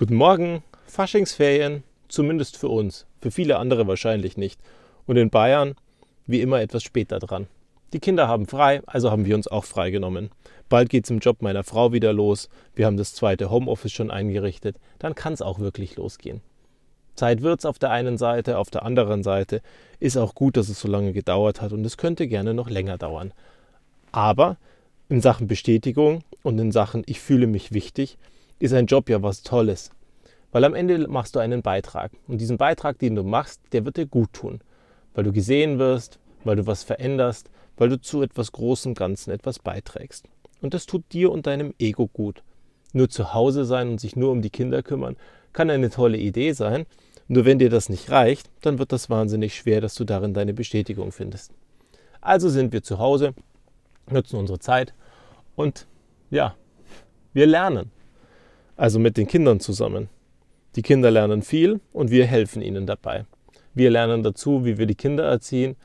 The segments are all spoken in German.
Guten Morgen, Faschingsferien, zumindest für uns, für viele andere wahrscheinlich nicht. Und in Bayern wie immer etwas später dran. Die Kinder haben frei, also haben wir uns auch frei genommen. Bald geht es im Job meiner Frau wieder los. Wir haben das zweite Homeoffice schon eingerichtet. Dann kann es auch wirklich losgehen. Zeit wird es auf der einen Seite, auf der anderen Seite ist auch gut, dass es so lange gedauert hat und es könnte gerne noch länger dauern. Aber in Sachen Bestätigung und in Sachen ich fühle mich wichtig ist ein Job ja was Tolles. Weil am Ende machst du einen Beitrag. Und diesen Beitrag, den du machst, der wird dir gut tun. Weil du gesehen wirst, weil du was veränderst, weil du zu etwas Großem Ganzen etwas beiträgst. Und das tut dir und deinem Ego gut. Nur zu Hause sein und sich nur um die Kinder kümmern, kann eine tolle Idee sein. Nur wenn dir das nicht reicht, dann wird das wahnsinnig schwer, dass du darin deine Bestätigung findest. Also sind wir zu Hause, nutzen unsere Zeit und ja, wir lernen also mit den Kindern zusammen. Die Kinder lernen viel und wir helfen ihnen dabei. Wir lernen dazu, wie wir die Kinder erziehen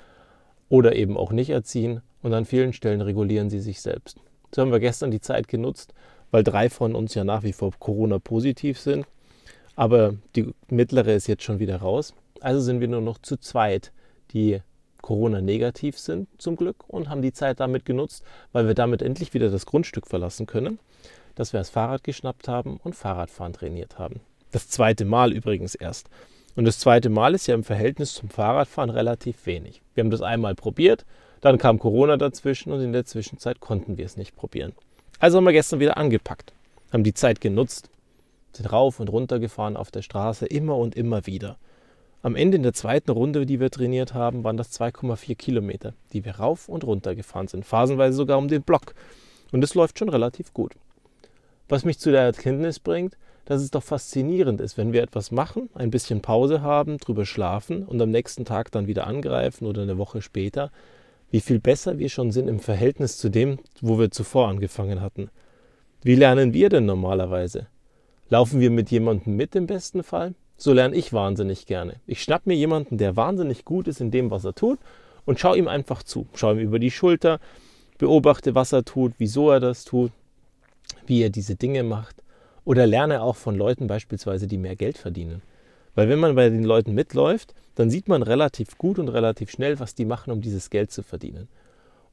oder eben auch nicht erziehen und an vielen Stellen regulieren sie sich selbst. So haben wir gestern die Zeit genutzt, weil drei von uns ja nach wie vor Corona-positiv sind, aber die mittlere ist jetzt schon wieder raus. Also sind wir nur noch zu zweit, die Corona-negativ sind zum Glück und haben die Zeit damit genutzt, weil wir damit endlich wieder das Grundstück verlassen können dass wir das Fahrrad geschnappt haben und Fahrradfahren trainiert haben. Das zweite Mal übrigens erst. Und das zweite Mal ist ja im Verhältnis zum Fahrradfahren relativ wenig. Wir haben das einmal probiert, dann kam Corona dazwischen und in der Zwischenzeit konnten wir es nicht probieren. Also haben wir gestern wieder angepackt, haben die Zeit genutzt, sind rauf und runter gefahren auf der Straße, immer und immer wieder. Am Ende in der zweiten Runde, die wir trainiert haben, waren das 2,4 Kilometer, die wir rauf und runter gefahren sind, phasenweise sogar um den Block. Und es läuft schon relativ gut. Was mich zu der Erkenntnis bringt, dass es doch faszinierend ist, wenn wir etwas machen, ein bisschen Pause haben, drüber schlafen und am nächsten Tag dann wieder angreifen oder eine Woche später, wie viel besser wir schon sind im Verhältnis zu dem, wo wir zuvor angefangen hatten. Wie lernen wir denn normalerweise? Laufen wir mit jemandem mit im besten Fall? So lerne ich wahnsinnig gerne. Ich schnapp mir jemanden, der wahnsinnig gut ist in dem, was er tut, und schaue ihm einfach zu. Schaue ihm über die Schulter, beobachte, was er tut, wieso er das tut, wie er diese Dinge macht. Oder lerne auch von Leuten beispielsweise, die mehr Geld verdienen. Weil wenn man bei den Leuten mitläuft, dann sieht man relativ gut und relativ schnell, was die machen, um dieses Geld zu verdienen.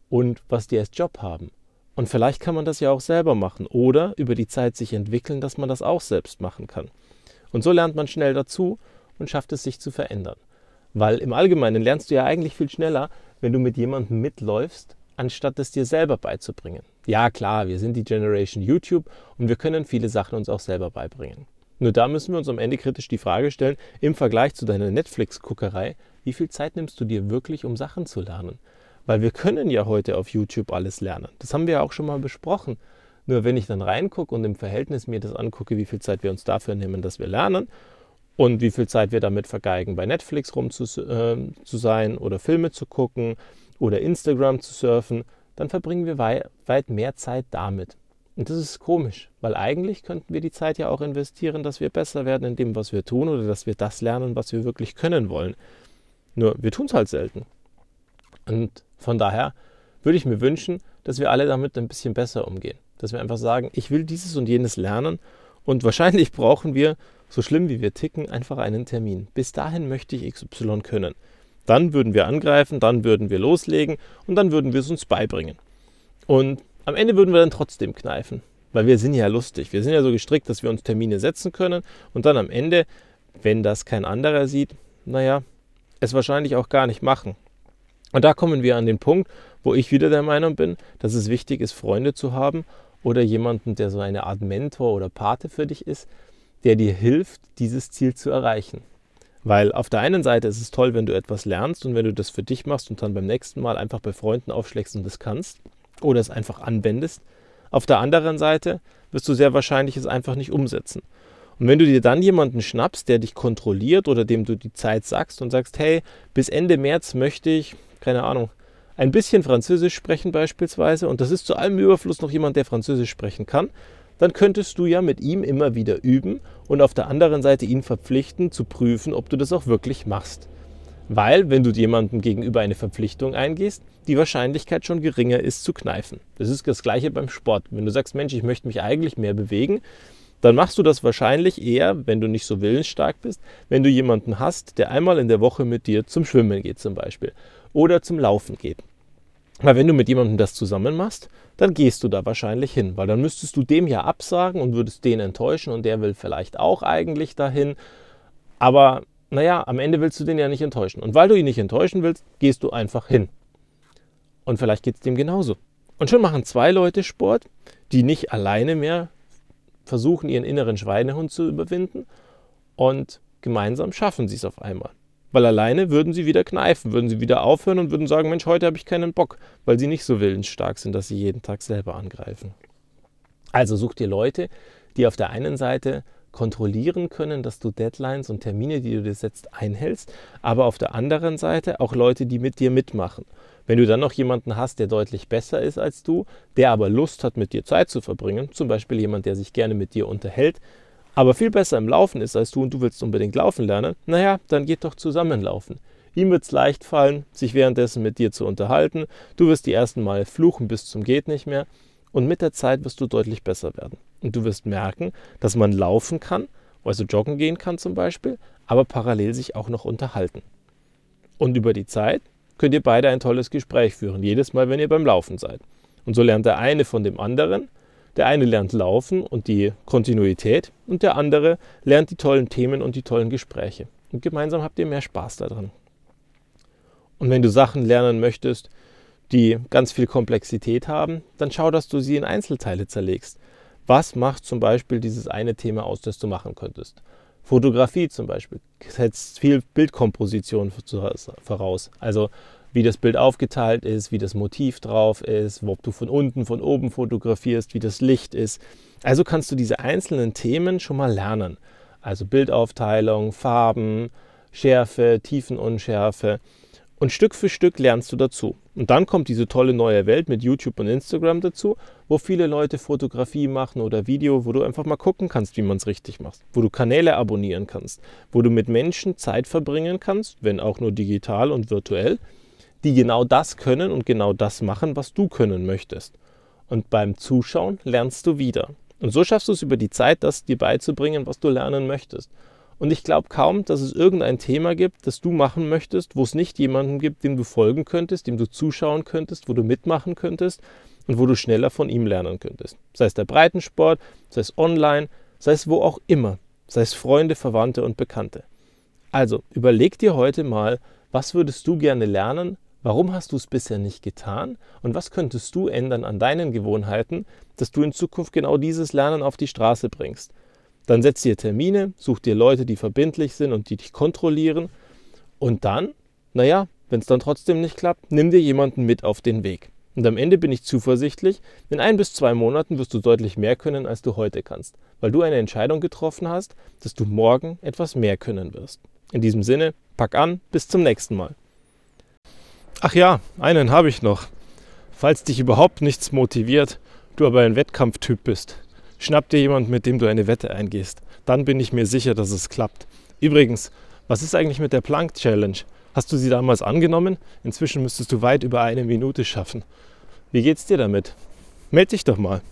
Und was die als Job haben. Und vielleicht kann man das ja auch selber machen oder über die Zeit sich entwickeln, dass man das auch selbst machen kann. Und so lernt man schnell dazu und schafft es sich zu verändern. Weil im Allgemeinen lernst du ja eigentlich viel schneller, wenn du mit jemandem mitläufst, anstatt es dir selber beizubringen. Ja, klar, wir sind die Generation YouTube und wir können viele Sachen uns auch selber beibringen. Nur da müssen wir uns am Ende kritisch die Frage stellen, im Vergleich zu deiner Netflix-Guckerei, wie viel Zeit nimmst du dir wirklich, um Sachen zu lernen? Weil wir können ja heute auf YouTube alles lernen. Das haben wir ja auch schon mal besprochen. Nur wenn ich dann reingucke und im Verhältnis mir das angucke, wie viel Zeit wir uns dafür nehmen, dass wir lernen und wie viel Zeit wir damit vergeigen, bei Netflix rum zu, äh, zu sein oder Filme zu gucken oder Instagram zu surfen, dann verbringen wir wei weit mehr Zeit damit. Und das ist komisch, weil eigentlich könnten wir die Zeit ja auch investieren, dass wir besser werden in dem, was wir tun oder dass wir das lernen, was wir wirklich können wollen. Nur wir tun es halt selten. Und von daher würde ich mir wünschen, dass wir alle damit ein bisschen besser umgehen. Dass wir einfach sagen, ich will dieses und jenes lernen und wahrscheinlich brauchen wir, so schlimm wie wir ticken, einfach einen Termin. Bis dahin möchte ich XY können. Dann würden wir angreifen, dann würden wir loslegen und dann würden wir es uns beibringen. Und am Ende würden wir dann trotzdem kneifen, weil wir sind ja lustig. Wir sind ja so gestrickt, dass wir uns Termine setzen können und dann am Ende, wenn das kein anderer sieht, naja, es wahrscheinlich auch gar nicht machen. Und da kommen wir an den Punkt, wo ich wieder der Meinung bin, dass es wichtig ist, Freunde zu haben oder jemanden, der so eine Art Mentor oder Pate für dich ist, der dir hilft, dieses Ziel zu erreichen. Weil auf der einen Seite ist es toll, wenn du etwas lernst und wenn du das für dich machst und dann beim nächsten Mal einfach bei Freunden aufschlägst und das kannst oder es einfach anwendest. Auf der anderen Seite wirst du sehr wahrscheinlich es einfach nicht umsetzen. Und wenn du dir dann jemanden schnappst, der dich kontrolliert oder dem du die Zeit sagst und sagst, hey, bis Ende März möchte ich, keine Ahnung, ein bisschen Französisch sprechen beispielsweise und das ist zu allem Überfluss noch jemand, der Französisch sprechen kann, dann könntest du ja mit ihm immer wieder üben und auf der anderen Seite ihn verpflichten zu prüfen, ob du das auch wirklich machst. Weil, wenn du jemandem gegenüber eine Verpflichtung eingehst, die Wahrscheinlichkeit schon geringer ist zu kneifen. Das ist das gleiche beim Sport. Wenn du sagst, Mensch, ich möchte mich eigentlich mehr bewegen, dann machst du das wahrscheinlich eher, wenn du nicht so willensstark bist, wenn du jemanden hast, der einmal in der Woche mit dir zum Schwimmen geht zum Beispiel oder zum Laufen geht. Weil wenn du mit jemandem das zusammen machst, dann gehst du da wahrscheinlich hin, weil dann müsstest du dem ja absagen und würdest den enttäuschen und der will vielleicht auch eigentlich dahin. Aber naja, am Ende willst du den ja nicht enttäuschen. Und weil du ihn nicht enttäuschen willst, gehst du einfach hin. Und vielleicht geht es dem genauso. Und schon machen zwei Leute Sport, die nicht alleine mehr versuchen, ihren inneren Schweinehund zu überwinden und gemeinsam schaffen sie es auf einmal. Weil alleine würden sie wieder kneifen, würden sie wieder aufhören und würden sagen, Mensch, heute habe ich keinen Bock, weil sie nicht so willensstark sind, dass sie jeden Tag selber angreifen. Also such dir Leute, die auf der einen Seite kontrollieren können, dass du Deadlines und Termine, die du dir setzt, einhältst, aber auf der anderen Seite auch Leute, die mit dir mitmachen. Wenn du dann noch jemanden hast, der deutlich besser ist als du, der aber Lust hat, mit dir Zeit zu verbringen, zum Beispiel jemand, der sich gerne mit dir unterhält, aber viel besser im Laufen ist als du und du willst unbedingt laufen lernen, naja, dann geht doch zusammen laufen. Ihm wird es leicht fallen, sich währenddessen mit dir zu unterhalten. Du wirst die ersten Mal fluchen bis zum geht nicht mehr. Und mit der Zeit wirst du deutlich besser werden. Und du wirst merken, dass man laufen kann, also joggen gehen kann zum Beispiel, aber parallel sich auch noch unterhalten. Und über die Zeit könnt ihr beide ein tolles Gespräch führen, jedes Mal, wenn ihr beim Laufen seid. Und so lernt der eine von dem anderen. Der eine lernt Laufen und die Kontinuität und der andere lernt die tollen Themen und die tollen Gespräche. Und gemeinsam habt ihr mehr Spaß daran. Und wenn du Sachen lernen möchtest, die ganz viel Komplexität haben, dann schau, dass du sie in Einzelteile zerlegst. Was macht zum Beispiel dieses eine Thema aus, das du machen könntest? Fotografie zum Beispiel setzt viel Bildkomposition voraus. Also wie das Bild aufgeteilt ist, wie das Motiv drauf ist, ob du von unten, von oben fotografierst, wie das Licht ist. Also kannst du diese einzelnen Themen schon mal lernen. Also Bildaufteilung, Farben, Schärfe, Tiefenunschärfe. Und Stück für Stück lernst du dazu. Und dann kommt diese tolle neue Welt mit YouTube und Instagram dazu, wo viele Leute Fotografie machen oder Video, wo du einfach mal gucken kannst, wie man es richtig macht, wo du Kanäle abonnieren kannst, wo du mit Menschen Zeit verbringen kannst, wenn auch nur digital und virtuell, die genau das können und genau das machen, was du können möchtest. Und beim Zuschauen lernst du wieder. Und so schaffst du es über die Zeit, das dir beizubringen, was du lernen möchtest. Und ich glaube kaum, dass es irgendein Thema gibt, das du machen möchtest, wo es nicht jemanden gibt, dem du folgen könntest, dem du zuschauen könntest, wo du mitmachen könntest und wo du schneller von ihm lernen könntest. Sei es der Breitensport, sei es online, sei es wo auch immer, sei es Freunde, Verwandte und Bekannte. Also überleg dir heute mal, was würdest du gerne lernen, warum hast du es bisher nicht getan und was könntest du ändern an deinen Gewohnheiten, dass du in Zukunft genau dieses Lernen auf die Straße bringst. Dann setz dir Termine, such dir Leute, die verbindlich sind und die dich kontrollieren. Und dann, naja, wenn es dann trotzdem nicht klappt, nimm dir jemanden mit auf den Weg. Und am Ende bin ich zuversichtlich, in ein bis zwei Monaten wirst du deutlich mehr können, als du heute kannst, weil du eine Entscheidung getroffen hast, dass du morgen etwas mehr können wirst. In diesem Sinne, pack an, bis zum nächsten Mal. Ach ja, einen habe ich noch. Falls dich überhaupt nichts motiviert, du aber ein Wettkampftyp bist, Schnapp dir jemand, mit dem du eine Wette eingehst. Dann bin ich mir sicher, dass es klappt. Übrigens, was ist eigentlich mit der Plank Challenge? Hast du sie damals angenommen? Inzwischen müsstest du weit über eine Minute schaffen. Wie geht's dir damit? Meld dich doch mal.